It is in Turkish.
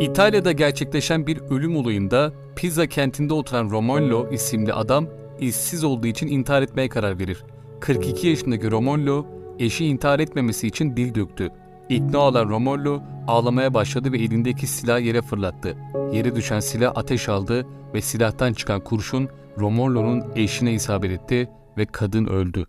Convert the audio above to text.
İtalya'da gerçekleşen bir ölüm olayında Pisa kentinde oturan Romollo isimli adam işsiz olduğu için intihar etmeye karar verir. 42 yaşındaki Romollo eşi intihar etmemesi için dil döktü. İkna olan Romollo ağlamaya başladı ve elindeki silahı yere fırlattı. Yere düşen silah ateş aldı ve silahtan çıkan kurşun Romollo'nun eşine isabet etti ve kadın öldü.